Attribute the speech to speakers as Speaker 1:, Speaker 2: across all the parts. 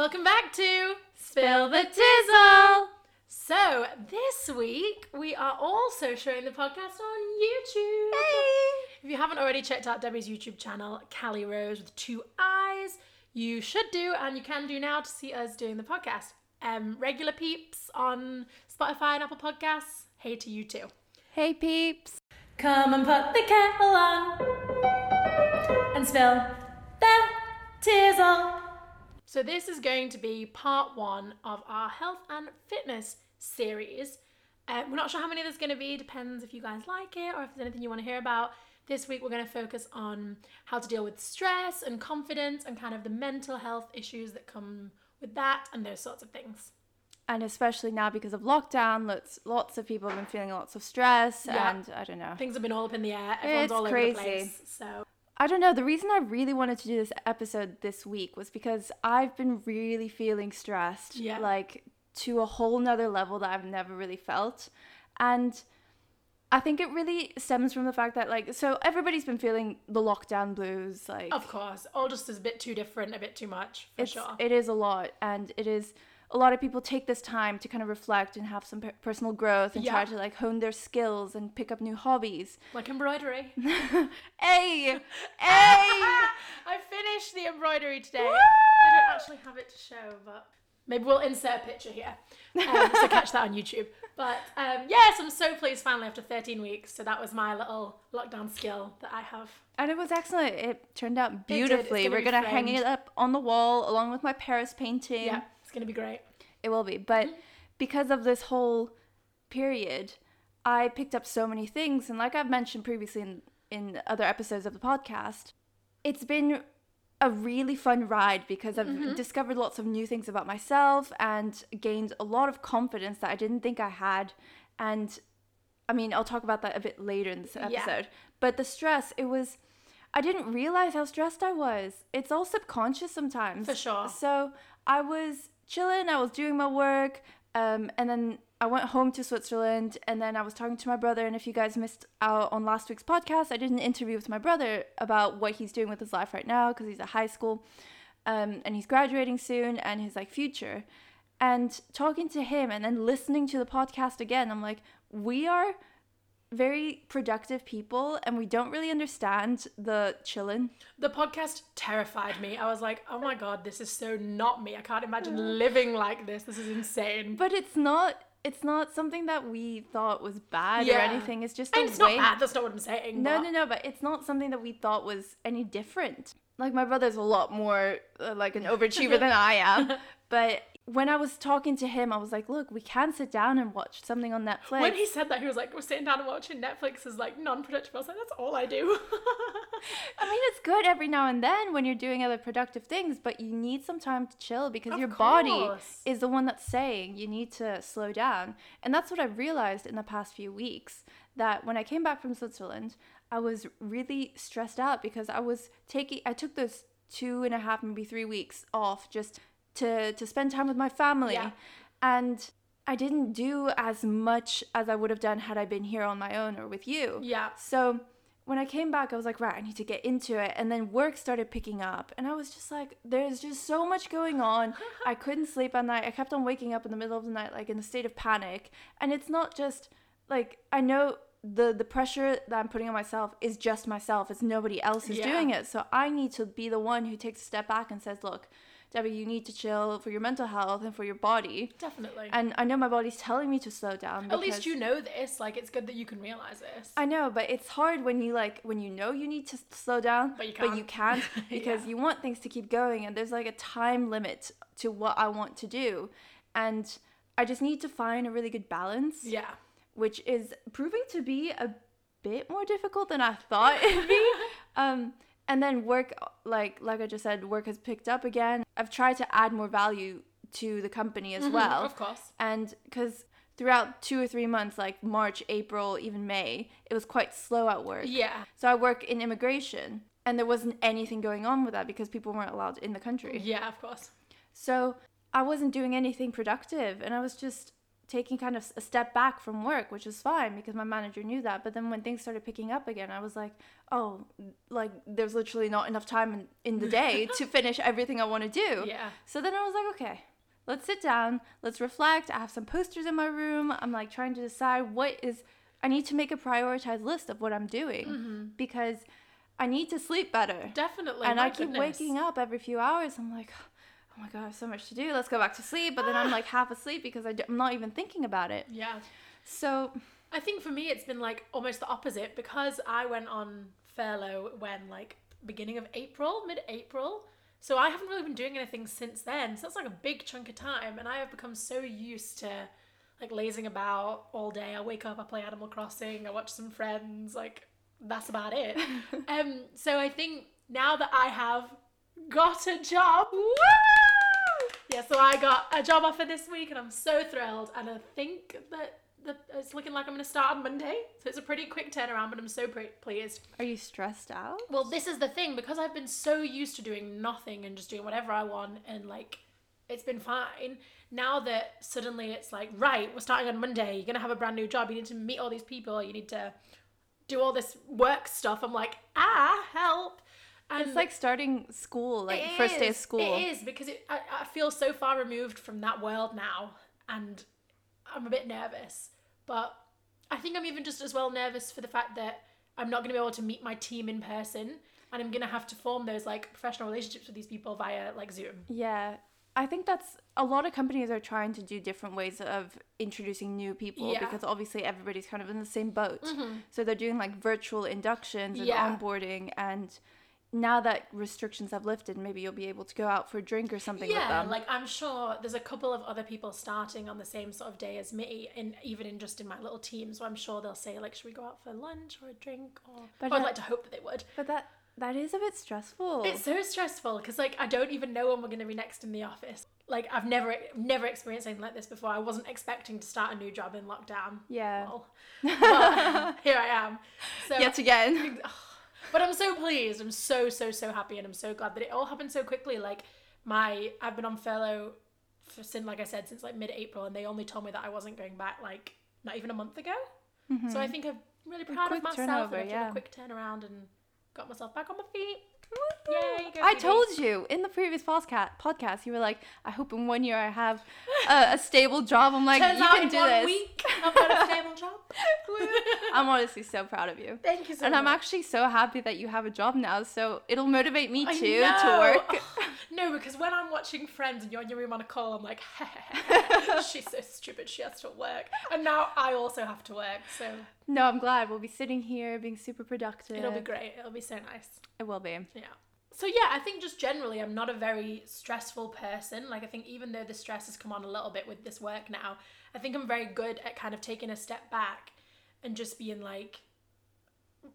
Speaker 1: Welcome back to Spill the Tizzle. So, this week we are also showing the podcast on YouTube. Hey! If you haven't already checked out Debbie's YouTube channel, Calii Rose with two eyes, you should do and you can do now to see us doing the podcast. Um, regular peeps on Spotify and Apple Podcasts, hey to you too.
Speaker 2: Hey peeps.
Speaker 1: Come and put the kettle on and spill the tizzle. So, this is going to be part one of our health and fitness series. Uh, we're not sure how many there's going to be, depends if you guys like it or if there's anything you want to hear about. This week, we're going to focus on how to deal with stress and confidence and kind of the mental health issues that come with that and those sorts of things.
Speaker 2: And especially now because of lockdown, lots lots of people have been feeling lots of stress
Speaker 1: Yeah.
Speaker 2: and I don't know.
Speaker 1: Things have been all up in the air, everyone's
Speaker 2: It's
Speaker 1: all over
Speaker 2: crazy.
Speaker 1: the place. So,
Speaker 2: I don't know. The reason I really wanted to do this episode this week was because I've been really feeling stressed.
Speaker 1: Yeah.
Speaker 2: Like to a whole nother level that I've never really felt. And I think it really stems from the fact that like so everybody's been feeling the lockdown blues, like
Speaker 1: of course, all just is a bit too different, a bit too much, for sure.
Speaker 2: it is a lot and it is a lot of people take this time to kind of reflect and have some personal growth and try to like hone their skills and pick up new hobbies
Speaker 1: like embroidery.
Speaker 2: hey hey
Speaker 1: I finished the embroidery today. I don't actually have it to show, but maybe we'll insert a picture here. Um, so catch that on YouTube. But um, yes, I'm so pleased finally after 13 weeks. So that was my little lockdown skill that I have.
Speaker 2: and it was excellent it turned out beautifully
Speaker 1: gonna
Speaker 2: we're
Speaker 1: be
Speaker 2: gonna hang it up on the wall along with my paris painting
Speaker 1: Yeah, it's going to be great.
Speaker 2: it will be but mm-hmm. because of this whole period i picked up so many things and like i've mentioned previously in in other episodes of the podcast it's been a really fun ride because i've mm-hmm. discovered lots of new things about myself and gained a lot of confidence that i didn't think i had and i mean i'll talk about that a bit later in this
Speaker 1: Yeah.
Speaker 2: episode but the stress it was i didn't realize how stressed i was it's all subconscious sometimes
Speaker 1: For sure.
Speaker 2: so I was chilling, I was doing my work, um, and then I went home to Switzerland, and then I was talking to my brother. And if you guys missed out on last week's podcast, I did an interview with my brother about what he's doing with his life right now because he's at high school, um, and he's graduating soon, and his like future. And talking to him, and then listening to the podcast again, I'm like, we are very productive people, and we don't really understand the chilling.
Speaker 1: The podcast terrified me. I was like, oh my God, this is so not me. I can't imagine living like this. This is insane.
Speaker 2: But it's not it's not something that we thought was bad or anything. It's just
Speaker 1: it's
Speaker 2: way.
Speaker 1: not bad. That's not what I'm saying.
Speaker 2: No,
Speaker 1: but-
Speaker 2: no, no, but it's not something that we thought was any different. Like my brother's a lot more uh, like an overachiever than I am. But when I was talking to him, I was like, "Look, we can sit down and watch something on Netflix."
Speaker 1: When he said that, he was like, "We're sitting down and watching Netflix is like non-productive." I was like, "That's all I do."
Speaker 2: I mean, it's good every now and then when you're doing other productive things, but you need some time to chill because
Speaker 1: Of
Speaker 2: your body is the one that's saying you need to slow down. And that's what I realized in the past few weeks that when I came back from Switzerland, I was really stressed out because I was taking, I took those two and a half, maybe three weeks off just to, to spend time with my family.
Speaker 1: Yeah.
Speaker 2: And I didn't do as much as I would have done had I been here on my own or with you.
Speaker 1: yeah.
Speaker 2: So when I came back, I was like, right, I need to get into it. And then work started picking up. And I was just like, there's just so much going on. I couldn't sleep at night. I kept on waking up in the middle of the night, like in a state of panic. And it's not just like, I know the, the pressure that I'm putting on myself is just myself, it's nobody else who's
Speaker 1: Yeah.
Speaker 2: doing it. So I need to be the one who takes a step back and says, look, Debbie, you need to chill for your mental health and for your body.
Speaker 1: Definitely.
Speaker 2: And I know my body's telling me to slow down.
Speaker 1: At least you know this. Like, it's good that you can realize this.
Speaker 2: I know, but it's hard when you like when you know you need to slow down,
Speaker 1: But you
Speaker 2: but you
Speaker 1: can't.
Speaker 2: can't because
Speaker 1: Yeah.
Speaker 2: you want things to keep going, and there's like a time limit to what I want to do, and I just need to find a really good balance,
Speaker 1: yeah.
Speaker 2: which is proving to be a bit more difficult than I thought it'd be. um, and then work, like like I just said, work has picked up again. I've tried to add more value to the company as well,
Speaker 1: Mm-hmm, Of course.
Speaker 2: and because throughout two or three months, like March, April, even May, it was quite slow at work.
Speaker 1: Yeah.
Speaker 2: So I work in immigration, and there wasn't anything going on with that because people weren't allowed in the country.
Speaker 1: Yeah, of course.
Speaker 2: So I wasn't doing anything productive, and I was just taking kind of a step back from work, which is fine because my manager knew that. But then when things started picking up again, I was like, oh, like there's literally not enough time in, in the day to finish everything I want to do.
Speaker 1: Yeah.
Speaker 2: So then I was like, okay, let's sit down, let's reflect. I have some posters in my room. I'm like trying to decide what is, I need to make a prioritized list of what I'm doing
Speaker 1: Mm-hmm.
Speaker 2: because I need to sleep better.
Speaker 1: Definitely.
Speaker 2: and I keep
Speaker 1: goodness.
Speaker 2: waking up every few hours. I'm like, oh my God, I have so much to do. Let's go back to sleep. But then I'm like half asleep because I I'm not even thinking about it.
Speaker 1: Yeah.
Speaker 2: So,
Speaker 1: I think for me it's been like almost the opposite because I went on furlough when like beginning of April, mid April. So I haven't really been doing anything since then. So that's like a big chunk of time and I have become so used to like lazing about all day. I wake up, I play Animal Crossing, I watch some friends, like that's about it. um so I think now that I have got a job, yeah, so I got a job offer this week and I'm so thrilled. And I think that, that it's looking like I'm going to start on Monday. So it's a pretty quick turnaround, but I'm so pre- pleased.
Speaker 2: are you stressed out?
Speaker 1: Well, this is the thing because I've been so used to doing nothing and just doing whatever I want and like it's been fine. Now that suddenly it's like, right, we're starting on Monday, you're going to have a brand new job, you need to meet all these people, you need to do all this work stuff. I'm like, ah, help. And
Speaker 2: It's like starting school, like first day of school.
Speaker 1: It is because it, I, I feel so far removed from that world now, and I'm a bit nervous. But I think I'm even just as well nervous for the fact that I'm not going to be able to meet my team in person, and I'm going to have to form those like professional relationships with these people via like Zoom.
Speaker 2: Yeah. I think that's a lot of companies are trying to do different ways of introducing new people
Speaker 1: Yeah.
Speaker 2: because obviously everybody's kind of in the same boat. Mm-hmm. So they're doing like virtual inductions and
Speaker 1: Yeah.
Speaker 2: onboarding and now that restrictions have lifted, maybe you'll be able to go out for a drink or something with
Speaker 1: Yeah, like I'm sure there's a couple of other people starting on the same sort of day as me, and even in just in my little team. So I'm sure they'll say like, "Should we go out for lunch or a drink?" Or
Speaker 2: But
Speaker 1: or I'd like to hope that they would.
Speaker 2: but that that is a bit stressful.
Speaker 1: It's so stressful because like I don't even know when we're gonna be next in the office. Like I've never never experienced anything like this before. I wasn't expecting to start a new job in lockdown.
Speaker 2: yeah.
Speaker 1: Well, but here I am. So
Speaker 2: Yet again.
Speaker 1: But I'm so pleased. I'm so so so happy, and I'm so glad that it all happened so quickly. Like my I've been on furlough for since like I said since like mid-April, and they only told me that I wasn't going back like not even a month ago. So mm-hmm. I think I'm really proud of myself.
Speaker 2: turnover,
Speaker 1: done
Speaker 2: yeah.
Speaker 1: a quick turnaround and got myself back on my feet. Yay,
Speaker 2: I told you in the previous podcast, podcast, you were like, I hope in one year I have a, a stable job. I'm like,
Speaker 1: Turns
Speaker 2: you can do this.
Speaker 1: week I've got a stable job.
Speaker 2: I'm honestly so proud of you.
Speaker 1: Thank you so
Speaker 2: and
Speaker 1: much.
Speaker 2: I'm actually so happy that you have a job now, so it'll motivate me too to work.
Speaker 1: no, because when I'm watching Friends and you're in your room on a call, I'm like, she's so stupid. She has to work, and now I also have to work. So
Speaker 2: No, I'm glad we'll be sitting here being super productive.
Speaker 1: it'll be great. It'll be so nice.
Speaker 2: It will be.
Speaker 1: Yeah. So yeah, I think just generally I'm not a very stressful person. Like I think even though the stress has come on a little bit with this work now, I think I'm very good at kind of taking a step back and just being like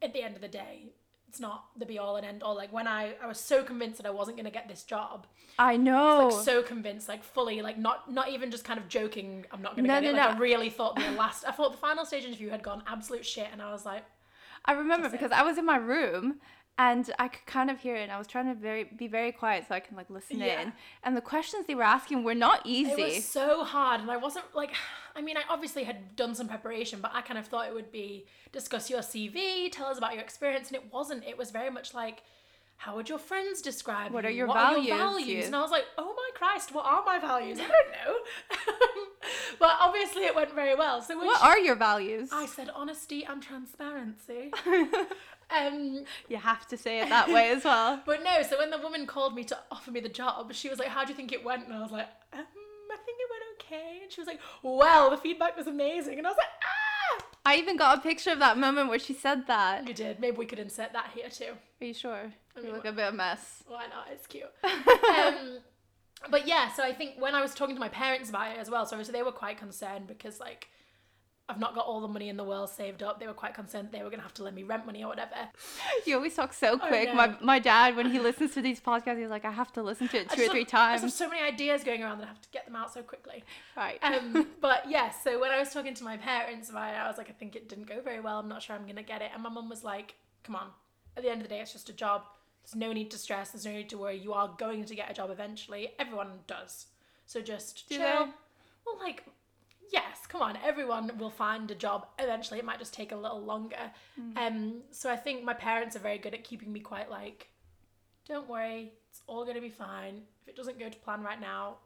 Speaker 1: at the end of the day, it's not the be all and end all. Like when I I was so convinced that I wasn't going to get this job.
Speaker 2: I know.
Speaker 1: Like so convinced, like fully, like not not even just kind of joking. I'm not gonna
Speaker 2: No,
Speaker 1: get it.
Speaker 2: no,
Speaker 1: Like
Speaker 2: no.
Speaker 1: I really thought the last. I thought the final stage interview had gone absolute shit, and I was like,
Speaker 2: I remember because I was in my room and I could kind of hear it and I was trying to very be very quiet so I can like listen
Speaker 1: Yeah.
Speaker 2: in. And the questions they were asking were not easy.
Speaker 1: It was so hard, and I wasn't like. I mean, I obviously had done some preparation, but I kind of thought it would be discuss your CV, tell us about your experience, and it wasn't. It was very much like, how would your friends describe
Speaker 2: What
Speaker 1: you?
Speaker 2: are your
Speaker 1: what
Speaker 2: values,
Speaker 1: Are your values? And I was like, oh my Christ, what are my values? I don't know. but obviously, it went very well. So
Speaker 2: what
Speaker 1: she-
Speaker 2: are your values?
Speaker 1: I said honesty and transparency. um,
Speaker 2: you have to say it that way as well.
Speaker 1: but no, so when the woman called me to offer me the job, she was like, How do you think it went? And I was like, um, I think it went okay. And she was like, Well, the feedback was amazing. And I was like, Ah!
Speaker 2: I even got a picture of that moment where she said that.
Speaker 1: You did. Maybe we could insert that here too.
Speaker 2: Are you sure?
Speaker 1: mean,
Speaker 2: You look a bit of a mess.
Speaker 1: Why not? It's cute. um, but yeah, so I think when I was talking to my parents about it as well, so obviously they were quite concerned because like I've not got all the money in the world saved up. They were quite concerned they were gonna have to lend me rent money or whatever.
Speaker 2: You always talk so
Speaker 1: I
Speaker 2: quick. My my dad, when he listens to these podcasts, he's like, I have to listen to it two or three
Speaker 1: have- I just have so many ideas going around that I have to get them out so quickly.
Speaker 2: Right.
Speaker 1: Um, but yeah, so when I was talking to my parents about it, I was like, I think it didn't go very well. I'm not sure I'm gonna get it. And my mum was like, Come on. At the end of the day, it's just a job. There's no need to stress. There's no need to worry. You are going to get a job eventually. Everyone does. So just
Speaker 2: Do
Speaker 1: chill.
Speaker 2: they?
Speaker 1: Well, like yes, come on, everyone will find a job eventually. It might just take a little longer. Um, so I think my parents are very good at keeping me quite like, don't worry, it's all going to be fine. If it doesn't go to plan right now,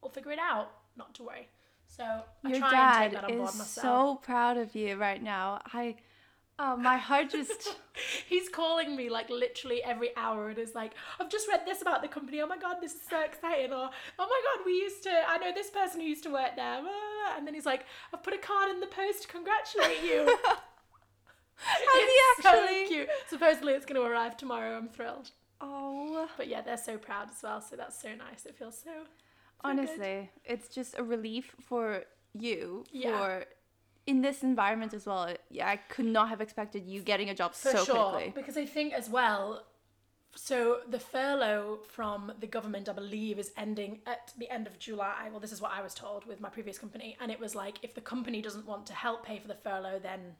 Speaker 1: we'll figure it out. Not to worry. So I
Speaker 2: Your
Speaker 1: try and
Speaker 2: dad
Speaker 1: take that on board
Speaker 2: is
Speaker 1: myself.
Speaker 2: so proud of you right now. I, oh, my heart just.
Speaker 1: He's calling me like literally every hour and is like, I've just read this about the company. Oh my god, this is so exciting. Or, oh my god, we used to, I know this person who used to work there. And then he's like, I've put a card in the post to congratulate you. It's
Speaker 2: actually?
Speaker 1: So cute. Supposedly it's going to arrive tomorrow. I'm thrilled.
Speaker 2: Oh,
Speaker 1: But yeah, they're so proud as well. So that's so nice. It feels so. so good.
Speaker 2: honestly, it's just a relief for you
Speaker 1: Yeah.
Speaker 2: for in this environment as well. Yeah, I could not have expected you getting a job
Speaker 1: For
Speaker 2: so
Speaker 1: sure.
Speaker 2: quickly.
Speaker 1: Because I think as well, so the furlough from the government, I believe, is ending at the end of July. Well, this is what I was told with my previous company. And it was like, if the company doesn't want to help pay for the furlough, then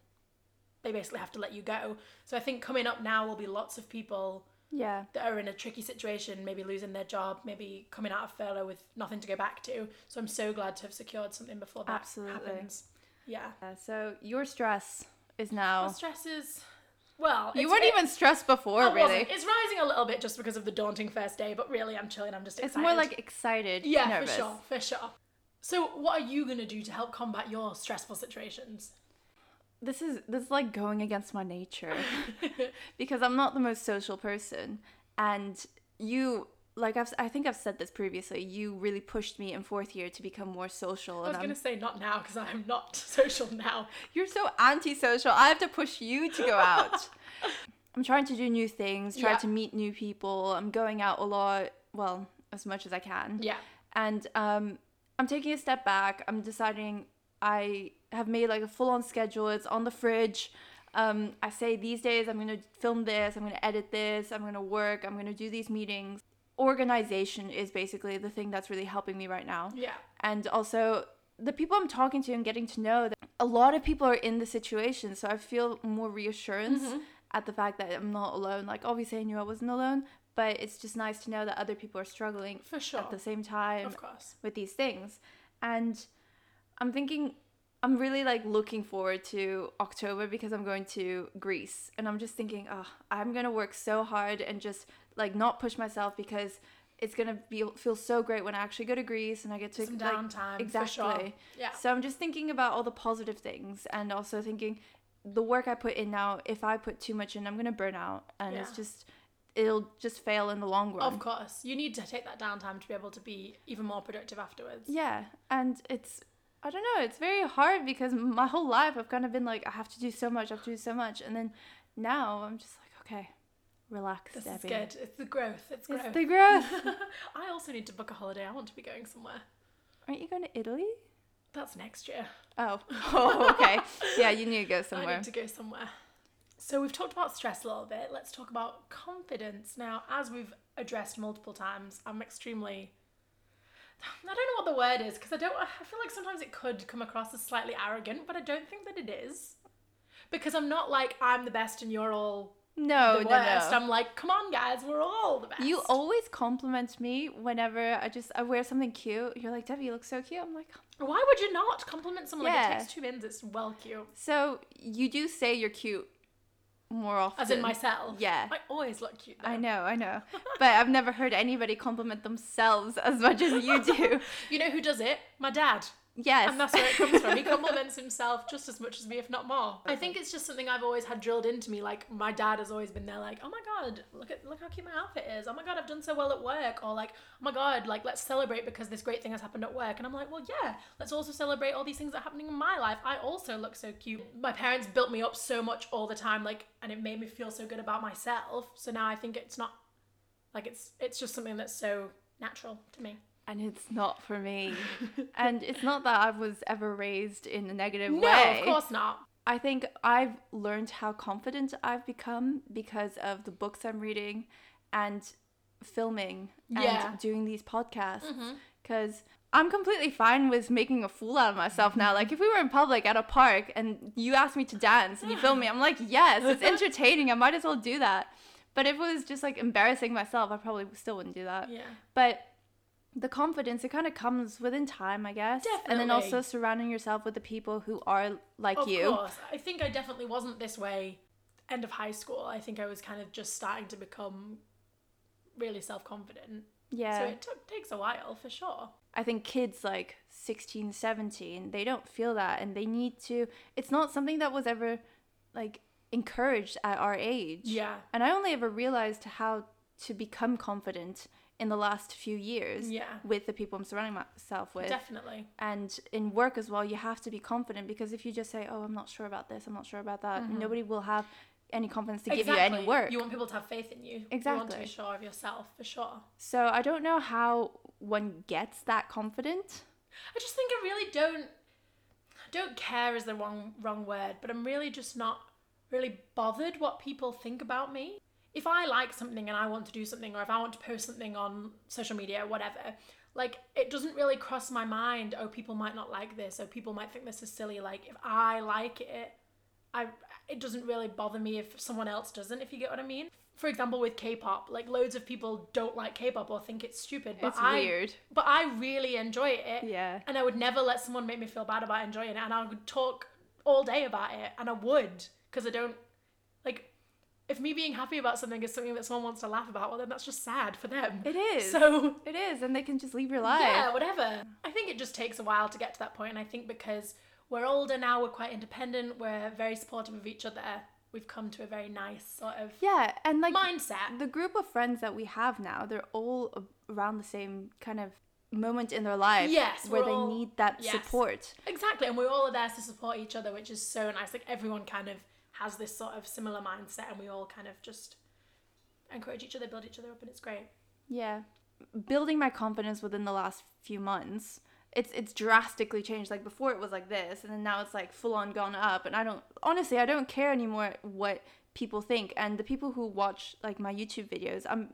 Speaker 1: they basically have to let you go. So I think coming up now will be lots of people
Speaker 2: Yeah.
Speaker 1: that are in a tricky situation, maybe losing their job, maybe coming out of furlough with nothing to go back to. So I'm so glad to have secured something before that
Speaker 2: Absolutely.
Speaker 1: happens. Yeah.
Speaker 2: Yeah, so your stress is now.
Speaker 1: My stress is, well,
Speaker 2: you weren't
Speaker 1: it-
Speaker 2: even stressed before,
Speaker 1: I
Speaker 2: really.
Speaker 1: wasn't. It's rising a little bit just because of the daunting first day, but really I'm chilling. I'm just excited.
Speaker 2: It's more like excited,
Speaker 1: yeah,
Speaker 2: nervous.
Speaker 1: for sure, for sure. So, what are you gonna do to help combat your stressful situations?
Speaker 2: This is this is like going against my nature because I'm not the most social person, and you like I've I think I've said this previously. You really pushed me in fourth year to become more social,
Speaker 1: I was gonna say not now because I'm not social now.
Speaker 2: You're so antisocial. I have to push you to go out. I'm trying to do new things, try
Speaker 1: Yeah.
Speaker 2: to meet new people. I'm going out a lot, well, as much as I can.
Speaker 1: Yeah,
Speaker 2: And um, I'm taking a step back. I'm deciding I have made like a full on schedule. It's on the fridge. Um, I say these days I'm going to film this, I'm going to edit this, I'm going to work, I'm going to do these meetings. Organization is basically the thing that's really helping me right now
Speaker 1: yeah,
Speaker 2: and also the people I'm talking to and getting to know that a lot of people are in the situation so I feel more reassurance
Speaker 1: Mm-hmm.
Speaker 2: at the fact that I'm not alone like obviously I knew I wasn't alone but it's just nice to know that other people are struggling
Speaker 1: for sure.
Speaker 2: at the same time
Speaker 1: Of course.
Speaker 2: with these things and I'm thinking I'm really like looking forward to October because I'm going to Greece and I'm just thinking oh I'm going to work so hard and just like not push myself because it's going to be feel so great when I actually go to Greece and I get to
Speaker 1: Some
Speaker 2: like,
Speaker 1: downtime.
Speaker 2: exactly
Speaker 1: sure. Yeah.
Speaker 2: so I'm just thinking about all the positive things and also thinking the work I put in now, if I put too much in, I'm gonna burn out and it's just it'll just fail in the long run.
Speaker 1: Of course, you need to take that downtime to be able to be even more productive afterwards.
Speaker 2: Yeah. And it's I don't know, it's very hard because my whole life I've kind of been like, I have to do so much, I have to do so much and then now I'm just like, okay, relax,
Speaker 1: This
Speaker 2: Debbie.
Speaker 1: is good. It's the growth. It's growth.
Speaker 2: It's the growth.
Speaker 1: I also need to book a holiday. I want to be going somewhere.
Speaker 2: Aren't you going to Italy?
Speaker 1: That's next year.
Speaker 2: Oh. Oh, okay. yeah, you need to go somewhere.
Speaker 1: I need to go somewhere. So we've talked about stress a little bit. Let's talk about confidence. Now, as we've addressed multiple times, I'm extremely I don't know what the word is because I don't I feel like sometimes it could come across as slightly arrogant, but I don't think that it is. Because I'm not like I'm the best and you're all
Speaker 2: No,
Speaker 1: the
Speaker 2: no,
Speaker 1: worst.
Speaker 2: no.
Speaker 1: I'm like, come on guys, we're all the best.
Speaker 2: You always compliment me whenever I just I wear something cute. You're like, Debbie, you look so cute. I'm like,
Speaker 1: Why would you not compliment someone? Like,
Speaker 2: Yeah.
Speaker 1: it takes two minutes. It's well cute.
Speaker 2: so you do say you're cute more often.
Speaker 1: As in myself.
Speaker 2: Yeah.
Speaker 1: I always look cute. Though.
Speaker 2: I know, I know. but I've never heard anybody compliment themselves as much as you do.
Speaker 1: You know who does it? My dad.
Speaker 2: Yes.
Speaker 1: And that's where it comes from. He compliments himself just as much as me, if not more. I think it's just something I've always had drilled into me. Like my dad has always been there, like, oh my god, look at look how cute my outfit is. Oh my god, I've done so well at work. Or like, oh my god, like let's celebrate because this great thing has happened at work. And I'm like, well, yeah, let's also celebrate all these things that are happening in my life. I also look so cute. My parents built me up so much all the time, like, and it made me feel so good about myself. So now I think it's not like it's it's just something that's so natural to me.
Speaker 2: And it's not for me. and it's not that I was ever raised in a negative
Speaker 1: No,
Speaker 2: way.
Speaker 1: of course not.
Speaker 2: I think I've learned how confident I've become because of the books I'm reading and filming
Speaker 1: Yeah.
Speaker 2: and doing these podcasts.
Speaker 1: Mm-hmm.
Speaker 2: Because I'm completely fine with making a fool out of myself now. Like, if we were in public at a park and you asked me to dance and you film me, I'm like, yes, it's entertaining. I might as well do that. But if it was just like embarrassing myself, I probably still wouldn't do that.
Speaker 1: Yeah.
Speaker 2: But the confidence it kind of comes within time, I guess. And then also surrounding yourself with the people who are like
Speaker 1: of
Speaker 2: you.
Speaker 1: course. I think I definitely wasn't this way end of high school. I think I was kind of just starting to become really self confident.
Speaker 2: Yeah.
Speaker 1: So it took, takes a while for sure.
Speaker 2: I think kids like 16, 17, they don't feel that and they need to it's not something that was ever like encouraged at our age.
Speaker 1: Yeah.
Speaker 2: And I only ever realized how to become confident in the last few years
Speaker 1: Yeah.
Speaker 2: with the people I'm surrounding myself with.
Speaker 1: Definitely.
Speaker 2: and in work as well, you have to be confident because if you just say, "Oh, I'm not sure about this. I'm not sure about that," nobody will have any confidence to give you any work.
Speaker 1: Mm-hmm. You want people to have faith in you. Exactly. You want to be sure of yourself for sure.
Speaker 2: So I don't know how one gets that confident.
Speaker 1: I just think I really don't don't care is the wrong wrong word, but I'm really just not really bothered what people think about me. If I like something and I want to do something or if I want to post something on social media or whatever, like it doesn't really cross my mind, oh people might not like this or people might think this is silly. Like if I like it, I it doesn't really bother me if someone else doesn't, if you get what I mean. For example, with K-pop, like loads of people don't like K-pop or think it's stupid, but
Speaker 2: It's
Speaker 1: I
Speaker 2: weird.
Speaker 1: but I really enjoy it.
Speaker 2: Yeah.
Speaker 1: And I would never let someone make me feel bad about enjoying it. And I would talk all day about it. And I would. Because I don't, if me being happy about something is something that someone wants to laugh about, well, then that's just sad for them.
Speaker 2: It is.
Speaker 1: So,
Speaker 2: It is, and they can just leave your life.
Speaker 1: yeah, whatever. I think it just takes a while to get to that point. And I think because we're older now, we're quite independent, we're very supportive of each other, we've come to a very nice sort of
Speaker 2: Yeah, and like
Speaker 1: mindset.
Speaker 2: the group of friends that we have now, they're all around the same kind of moment in their life
Speaker 1: Yes,
Speaker 2: where they
Speaker 1: all-
Speaker 2: need that
Speaker 1: yes.
Speaker 2: support.
Speaker 1: Exactly, and we're all there to support each other, which is so nice. Like everyone kind of has this sort of similar mindset, and we all kind of just encourage each other, build each other up, and it's great.
Speaker 2: Yeah. Building my confidence within the last few months, it's it's drastically changed. Like before it was like this and then now it's like full on gone up and I don't honestly I don't care anymore what people think and the people who watch like my YouTube videos, I'm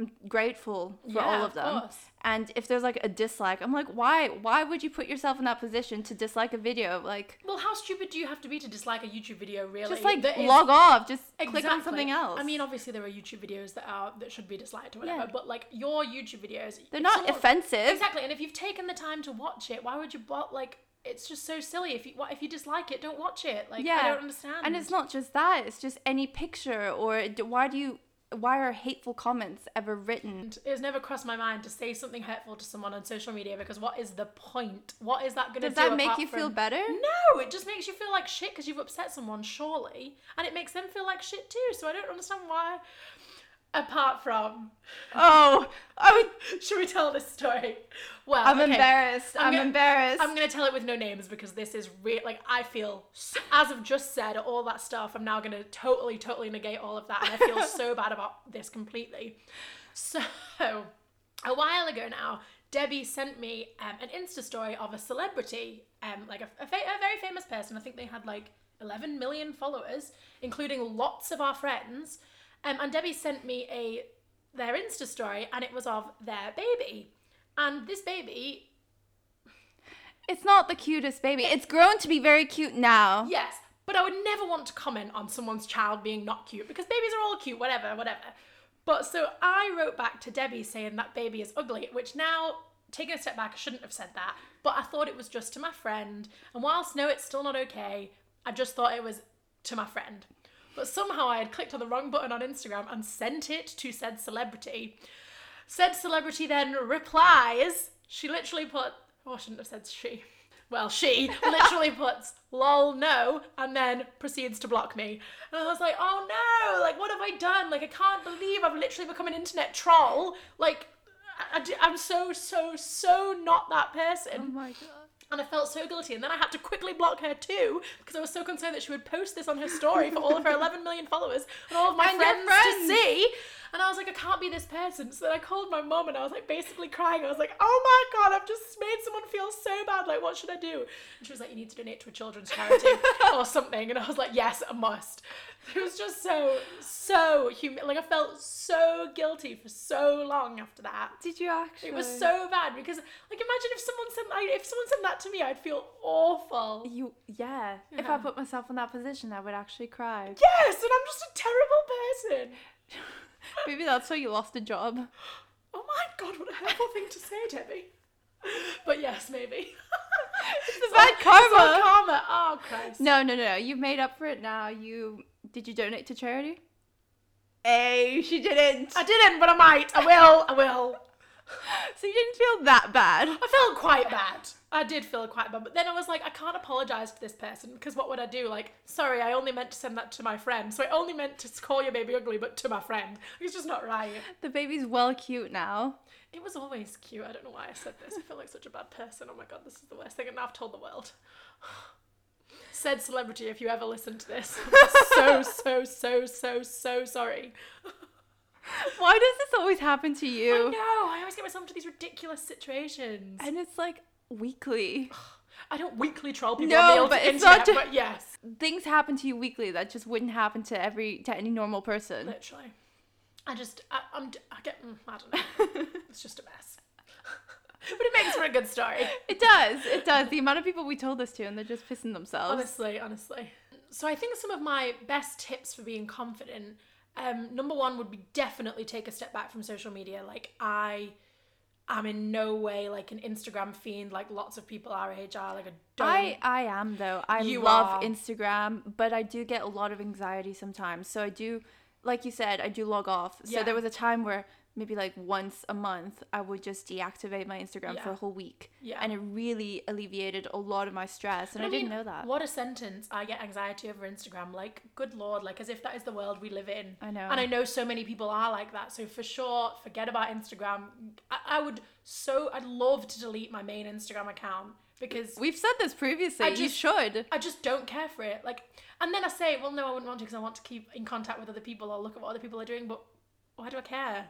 Speaker 2: I'm grateful for
Speaker 1: Yeah,
Speaker 2: all
Speaker 1: of
Speaker 2: of them.
Speaker 1: course.
Speaker 2: And if there's like a dislike, I'm like, why? Why would you put yourself in that position to dislike a video? Like,
Speaker 1: Well, how stupid do you have to be to dislike a YouTube video? Really,
Speaker 2: just like
Speaker 1: that is-
Speaker 2: log off. Just click on something else.
Speaker 1: I mean, obviously there are YouTube videos that are that should be disliked or whatever,
Speaker 2: Yeah.
Speaker 1: but like your YouTube videos,
Speaker 2: they're not
Speaker 1: someone-
Speaker 2: offensive.
Speaker 1: Exactly, and if you've taken the time to watch it, why would you? But like, it's just so silly. If you what if you dislike it, don't watch it. Like,
Speaker 2: Yeah.
Speaker 1: I don't understand.
Speaker 2: And it's not just that, it's just any picture or why do you why are hateful comments ever written?
Speaker 1: It has never crossed my mind to say something hurtful to someone on social media because what is the point? What is that going to
Speaker 2: Does that make you feel better?
Speaker 1: No, it just makes you feel like shit because you've upset someone, surely, and it makes them feel like shit too. So I don't understand why. Apart from,
Speaker 2: Oh, I would,
Speaker 1: should we tell this story? Well,
Speaker 2: I'm
Speaker 1: okay.
Speaker 2: embarrassed.
Speaker 1: I'm
Speaker 2: I'm,
Speaker 1: gonna-
Speaker 2: embarrassed.
Speaker 1: I'm gonna tell it with no names because this is real. Like I feel, as I've just said, all that stuff. I'm now gonna totally, totally negate all of that, and I feel so bad about this completely. So, a while ago now, Debbie sent me um, an Insta story of a celebrity, um, like a, a, fa- a very famous person. I think they had like 11 million followers, including lots of our friends. Um, and Debbie sent me a their Insta story, and it was of their baby. And this baby
Speaker 2: it's not the cutest baby. It's grown to be very cute now.
Speaker 1: Yes, but I would never want to comment on someone's child being not cute because babies are all cute, whatever, whatever. But so I wrote back to Debbie saying that baby is ugly, which now, taking a step back, I shouldn't have said that. But I thought it was just to my friend. And whilst no, it's still not okay, I just thought it was to my friend. But somehow I had clicked on the wrong button on Instagram and sent it to said celebrity. Said celebrity then replies, she literally put, oh, I shouldn't have said she. Well, she literally puts lol no and then proceeds to block me. And I was like, oh no, like what have I done? Like I can't believe I've literally become an internet troll. Like I, am so, so, so not that person.
Speaker 2: Oh my god.
Speaker 1: And I felt so guilty. And then I had to quickly block her too because I was so concerned that she would post this on her story for all of her 11 million followers and all of my friends,
Speaker 2: friends.
Speaker 1: to see. And I was like, I can't be this person. So then I called my mom and I was like basically crying. I was like, oh my God, I've just made someone feel so bad. Like, what should I do? And she was like, you need to donate to a children's charity or something. And I was like, yes, I must. It was just so, so humi- Like, I felt so guilty for so long after that.
Speaker 2: Did you actually?
Speaker 1: It was so bad because, like, imagine if someone said like, if someone said that to me, I'd feel awful.
Speaker 2: You yeah. If I put myself in that position, I would actually cry.
Speaker 1: Yes, and I'm just a terrible person.
Speaker 2: Maybe that's why you lost a job.
Speaker 1: Oh my god, what a hurtful thing to say, Debbie. But yes, maybe.
Speaker 2: It's a bad karma.
Speaker 1: karma. Oh Christ.
Speaker 2: No, no, no. You've made up for it now. You did you donate to charity? Hey, she didn't.
Speaker 1: I didn't, but I might. I will. I will.
Speaker 2: So you didn't feel that bad.
Speaker 1: I felt quite bad. I did feel quite bad, but then I was like, I can't apologize to this person because what would I do? Like, sorry, I only meant to send that to my friend. So I only meant to call your baby ugly, but to my friend. It's just not right.
Speaker 2: The baby's well cute now.
Speaker 1: It was always cute. I don't know why I said this. I feel like such a bad person. Oh my god, this is the worst thing, and now I've told the world. Said celebrity, if you ever listen to this, so so so so so sorry.
Speaker 2: Why does this always happen to you?
Speaker 1: I know. I always get myself into these ridiculous situations.
Speaker 2: And it's like weekly.
Speaker 1: I don't weekly troll people
Speaker 2: No,
Speaker 1: on the old
Speaker 2: but it's
Speaker 1: internet,
Speaker 2: not ju-
Speaker 1: but yes,
Speaker 2: Things happen to you weekly that just wouldn't happen to every to any normal person.
Speaker 1: literally. I just, I, I'm, I get, mm, I don't know. it's just a mess. But it makes for a good story.
Speaker 2: It does. It does. The amount of people we told this to and they're just pissing themselves.
Speaker 1: Honestly, honestly. So I think some of my best tips for being confident, um, number one would be definitely take a step back from social media. Like I am in no way like an Instagram fiend like lots of people our age are. Like I don't.
Speaker 2: I I am though. I
Speaker 1: You
Speaker 2: love
Speaker 1: are.
Speaker 2: Instagram, but I do get a lot of anxiety sometimes. So I do like you said, I do log off. So
Speaker 1: Yeah.
Speaker 2: there was a time where maybe like once a month I would just deactivate my Instagram for a whole week.
Speaker 1: Yeah.
Speaker 2: And it really alleviated a lot of my stress and
Speaker 1: But
Speaker 2: I, didn't know that.
Speaker 1: What a sentence. I get anxiety over Instagram. Like, good lord, like as if that is the world we live in.
Speaker 2: I know.
Speaker 1: And I know so many people are like that. So for sure, forget about Instagram. I, I would so, I'd love to delete my main Instagram account because
Speaker 2: We've said this previously.
Speaker 1: I
Speaker 2: you
Speaker 1: just-
Speaker 2: should.
Speaker 1: I just don't care for it. Like, and then I say, well, no, I wouldn't want to because I want to keep in contact with other people or look at what other people are doing. But why do I care?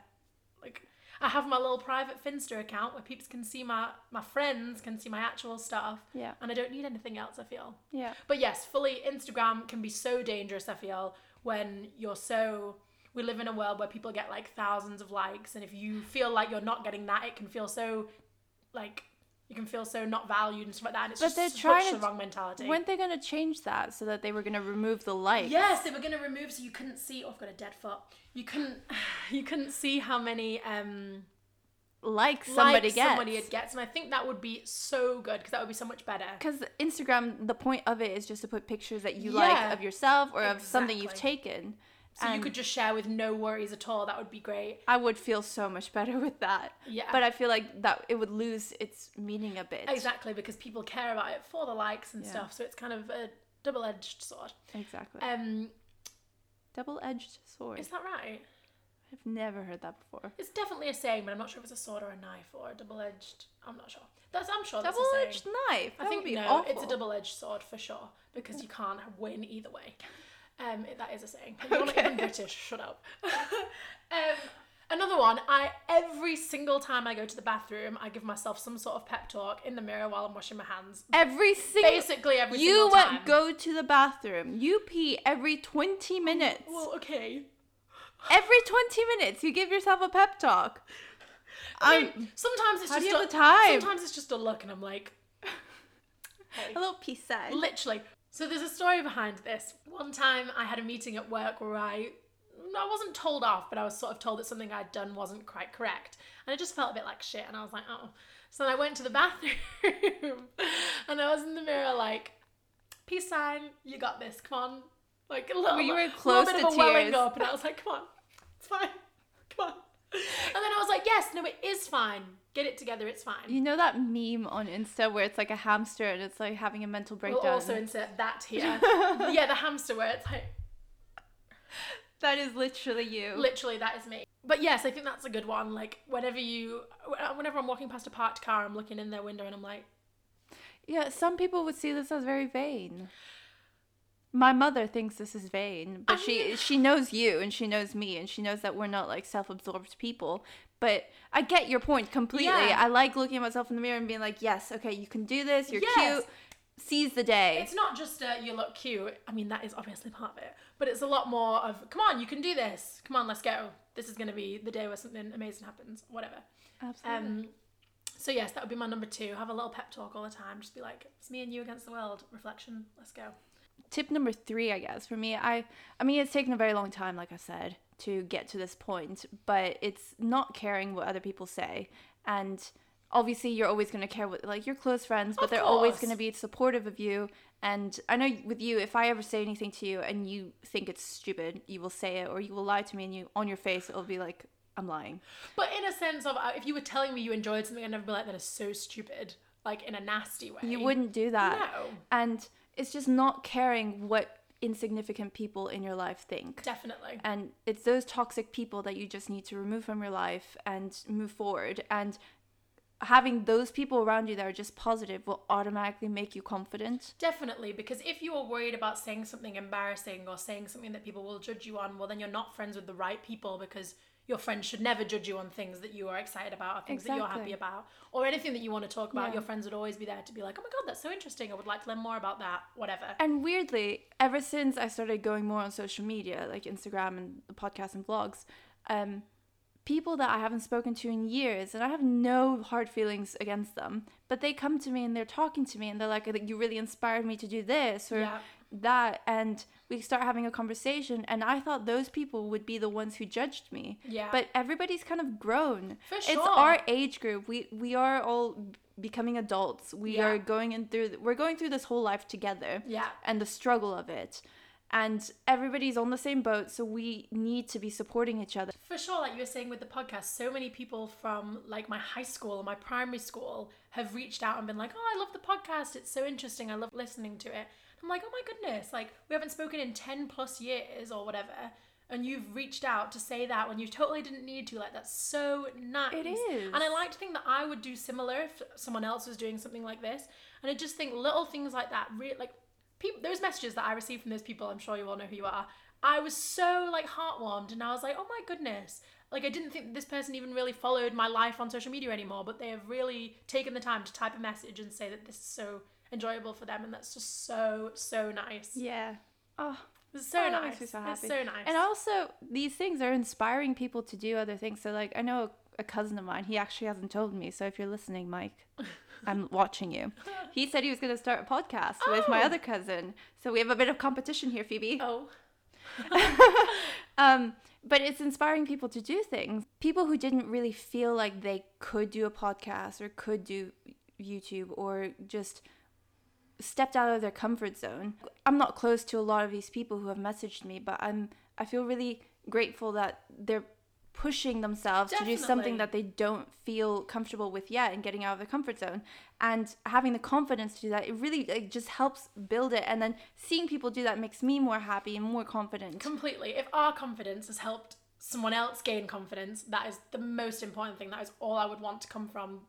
Speaker 1: I have my little private Finsta account where peeps can see my my friends can see my actual stuff,
Speaker 2: Yeah.
Speaker 1: and I don't need anything else. I feel.
Speaker 2: Yeah.
Speaker 1: But yes, fully Instagram can be so dangerous. I feel when you're so. We live in a world where people get like thousands of likes, and if you feel like you're not getting that, it can feel so, like, you can feel so not valued and stuff like that. And it's
Speaker 2: But
Speaker 1: just
Speaker 2: they're
Speaker 1: such
Speaker 2: trying
Speaker 1: the
Speaker 2: to-
Speaker 1: wrong mentality.
Speaker 2: Weren't they going to change that so that they were going to remove the likes?
Speaker 1: Yes, they were going to remove so you couldn't see. Oh, I've got a dead foot. You couldn't. You couldn't see how many um
Speaker 2: Likes somebody
Speaker 1: likes
Speaker 2: gets.
Speaker 1: somebody gets, and I think that would be so good because that would be so much better.
Speaker 2: Because Instagram, the point of it is just to put pictures that you
Speaker 1: Yeah.
Speaker 2: like of yourself or of something you've taken.
Speaker 1: So you could just share with no worries at all. That would be great.
Speaker 2: I would feel so much better with that.
Speaker 1: Yeah.
Speaker 2: But I feel like that it would lose its meaning a bit.
Speaker 1: Exactly because people care about it for the likes and
Speaker 2: Yeah.
Speaker 1: stuff. So it's kind of a double-edged sword.
Speaker 2: Exactly.
Speaker 1: Um,
Speaker 2: Double-edged sword.
Speaker 1: is that right?
Speaker 2: I've never heard that before.
Speaker 1: It's definitely a saying, but I'm not sure if it's a sword or a knife or a double-edged. I'm not sure. That's I'm sure saying.
Speaker 2: Double-edged knife. That
Speaker 1: I think
Speaker 2: would be
Speaker 1: no,
Speaker 2: awful.
Speaker 1: it's a double-edged sword for sure because you can't win either way. Um, that is a saying. You're not even British. Shut up. um, another one. I every single time I go to the bathroom, I give myself some sort of pep talk in the mirror while I'm washing my hands.
Speaker 2: Every single.
Speaker 1: Basically every
Speaker 2: you
Speaker 1: time.
Speaker 2: go to the bathroom. You pee every 20 minutes.
Speaker 1: Well, okay.
Speaker 2: Every 20 minutes, you give yourself a pep talk.
Speaker 1: I
Speaker 2: Um,
Speaker 1: sometimes it's just a,
Speaker 2: time?
Speaker 1: Sometimes it's just a look, and I'm like, hey.
Speaker 2: a little peace sign.
Speaker 1: Literally. So there's a story behind this. One time I had a meeting at work where I I wasn't told off, but I was sort of told that something I'd done wasn't quite correct. And it just felt a bit like shit and I was like, "Oh." So then I went to the bathroom and I was in the mirror like, "Peace sign, you got this. Come on." Like a little,
Speaker 2: You were
Speaker 1: little bit
Speaker 2: to
Speaker 1: of a welling
Speaker 2: tears.
Speaker 1: up and I was like, "Come on. It's fine. Come on." And then I was like, "Yes, no, it is fine. Get it together. It's fine."
Speaker 2: You know that meme on Insta where it's like a hamster and it's like having a mental breakdown.
Speaker 1: We'll also insert that here. yeah, the hamster where it's like
Speaker 2: that is literally you.
Speaker 1: Literally, that is me. But yes, I think that's a good one. Like, whenever you, whenever I'm walking past a parked car, I'm looking in their window and I'm like,
Speaker 2: yeah, some people would see this as very vain. My mother thinks this is vain, but
Speaker 1: I
Speaker 2: she she knows you and she knows me and she knows that we're not like self-absorbed people. But I get your point completely.
Speaker 1: Yeah.
Speaker 2: I like looking at myself in the mirror and being like, "Yes, okay, you can do this. You're
Speaker 1: Yes.
Speaker 2: cute. Seize the day."
Speaker 1: it's not just uh, you look cute. I mean, that is obviously part of it. But it's a lot more of, come on, you can do this. Come on, let's go. This is going to be the day where something amazing happens. Whatever.
Speaker 2: Absolutely.
Speaker 1: Um, so yes, that would be my number two. Have a little pep talk all the time. Just be like, it's me and you against the world. Reflection. Let's go.
Speaker 2: tip number three i guess for me i i mean it's taken a very long time like i said to get to this point, but it's not caring what other people say. And obviously, you're always going to care what, like, your close friends, but
Speaker 1: Of
Speaker 2: they're always going to be supportive of you. And I know with you, if I ever say anything to you and you think it's stupid, you will say it, or you will lie to me, and you on your face it'll be like, I'm lying.
Speaker 1: But in a sense of, uh, if you were telling me you enjoyed something, I'd never be like, that is so stupid. Like in a nasty way.
Speaker 2: You wouldn't do that.
Speaker 1: No.
Speaker 2: And it's just not caring what insignificant people in your life think.
Speaker 1: Definitely.
Speaker 2: And it's those toxic people that you just need to remove from your life and move forward. And having those people around you that are just positive will automatically make you confident.
Speaker 1: Definitely, because if you are worried about saying something embarrassing or saying something that people will judge you on, well, then you're not friends with the right people because your friends should never judge you on things that you are excited about or things that you're happy about or anything that you want to talk about.
Speaker 2: Yeah.
Speaker 1: Your friends would always be there to be like, oh my God, that's so interesting. I would like to learn more about that, whatever.
Speaker 2: And weirdly, ever since I started going more on social media, like Instagram and the podcast and vlogs, um, people that I haven't spoken to in years, and I have no hard feelings against them, but they come to me and they're talking to me and they're like, "You really inspired me to do this or
Speaker 1: Yeah.
Speaker 2: That," and we start having a conversation. And I thought those people would be the ones who judged me,
Speaker 1: Yeah.
Speaker 2: but everybody's kind of grown.
Speaker 1: For sure.
Speaker 2: It's our age group. We we are all becoming adults. We
Speaker 1: Yeah.
Speaker 2: are going in through. We're going through this whole life together
Speaker 1: yeah.
Speaker 2: and the struggle of it. And everybody's on the same boat, so we need to be supporting each other.
Speaker 1: For sure, like you were saying with the podcast, so many people from like my high school or my primary school have reached out and been like, "Oh, I love the podcast. It's so interesting. I love listening to it." I'm like, "Oh my goodness! Like we haven't spoken in ten plus years or whatever." And you've reached out to say that when you totally didn't need to. Like, that's so nice.
Speaker 2: It is.
Speaker 1: And I like to think that I would do similar if someone else was doing something like this. And I just think little things like that, re- like, people, those messages that I received from those people, I'm sure you all know who you are. I was so like heartwarmed, and I was like, oh my goodness. Like, I didn't think this person even really followed my life on social media anymore, but they have really taken the time to type a message and say that this is so enjoyable for them, and that's just so, so nice.
Speaker 2: Yeah. Oh,
Speaker 1: It's so
Speaker 2: that
Speaker 1: nice.
Speaker 2: so
Speaker 1: It's
Speaker 2: happy.
Speaker 1: so nice.
Speaker 2: And also, these things are inspiring people to do other things. So, like, I know a cousin of mine, he actually hasn't told me. So, if you're listening, Mike, I'm watching you. He said he was going to start a podcast with my
Speaker 1: Oh.
Speaker 2: other cousin. So, we have a bit of competition here, Phoebe.
Speaker 1: oh,
Speaker 2: Um, but it's inspiring people to do things. People who didn't really feel like they could do a podcast or could do YouTube or just stepped out of their comfort zone. I'm not close to a lot of these people who have messaged me, but I'm I feel really grateful that they're pushing themselves to do something that they don't feel comfortable with yet and getting out of their comfort zone and having the confidence to do that it really like, just helps build it and then seeing people do that makes me more happy and more confident
Speaker 1: Completely. If our confidence has helped someone else gain confidence, that is the most important thing. That is all I would want to come from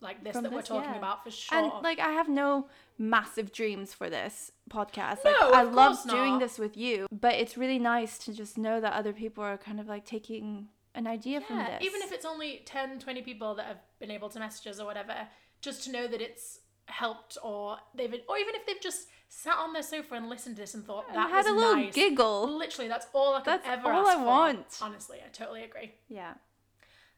Speaker 1: like this
Speaker 2: From
Speaker 1: that we're talking
Speaker 2: yeah.
Speaker 1: about for sure.
Speaker 2: And like I have no massive dreams for this podcast.
Speaker 1: No,
Speaker 2: Like
Speaker 1: of
Speaker 2: I love doing this with you, but it's really nice to just know that other people are kind of like taking an idea from this.
Speaker 1: even if it's only 10, 20 people that have been able to message us or whatever, just to know that it's helped or they've or even if they've just sat on their sofa and listened to this and thought
Speaker 2: And
Speaker 1: that
Speaker 2: had
Speaker 1: was
Speaker 2: a little
Speaker 1: nice.
Speaker 2: giggle.
Speaker 1: Literally, that's all I could
Speaker 2: That's
Speaker 1: ever
Speaker 2: all I
Speaker 1: for.
Speaker 2: want.
Speaker 1: Honestly, I totally agree.
Speaker 2: Yeah.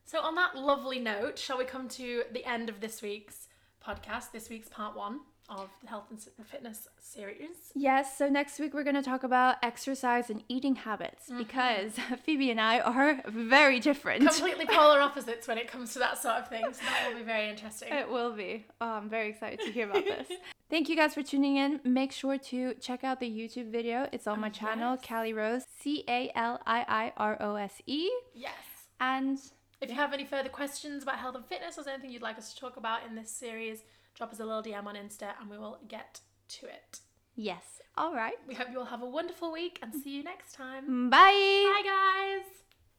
Speaker 1: So, on that lovely note, shall we come to the end of this week's podcast, this week's part one of the health and fitness series?
Speaker 2: Yes, so next week we're going to talk about exercise and eating habits mm-hmm. because Phoebe and I are very different.
Speaker 1: Completely polar opposites when it comes to that sort of thing, so that will be very interesting.
Speaker 2: It will be. Oh, I'm very excited to hear about this. Thank you guys for tuning in. Make sure to check out the YouTube video. It's on oh, my channel,
Speaker 1: yes.
Speaker 2: Calii Rose, C A L I I R O S E.
Speaker 1: Yes.
Speaker 2: And
Speaker 1: If you have any further questions about health and fitness or anything you'd like us to talk about in this series, drop us a little DM on Insta and we will get to it.
Speaker 2: yes, all right.
Speaker 1: We hope you all have a wonderful week and see you next time.
Speaker 2: Bye.
Speaker 1: Bye, guys.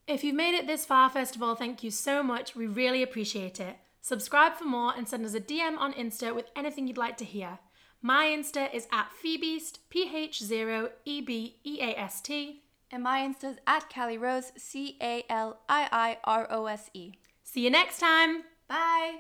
Speaker 1: If you've made it this far, first of all, thank you so much. We really appreciate it. Subscribe for more and send us a DM on Insta with anything you'd like to hear. My Insta is at Phoebeast, P H 0 E B E A S T.
Speaker 2: And my Insta's at Calii Rose, C A L I I R O S E.
Speaker 1: See you next time.
Speaker 2: Bye.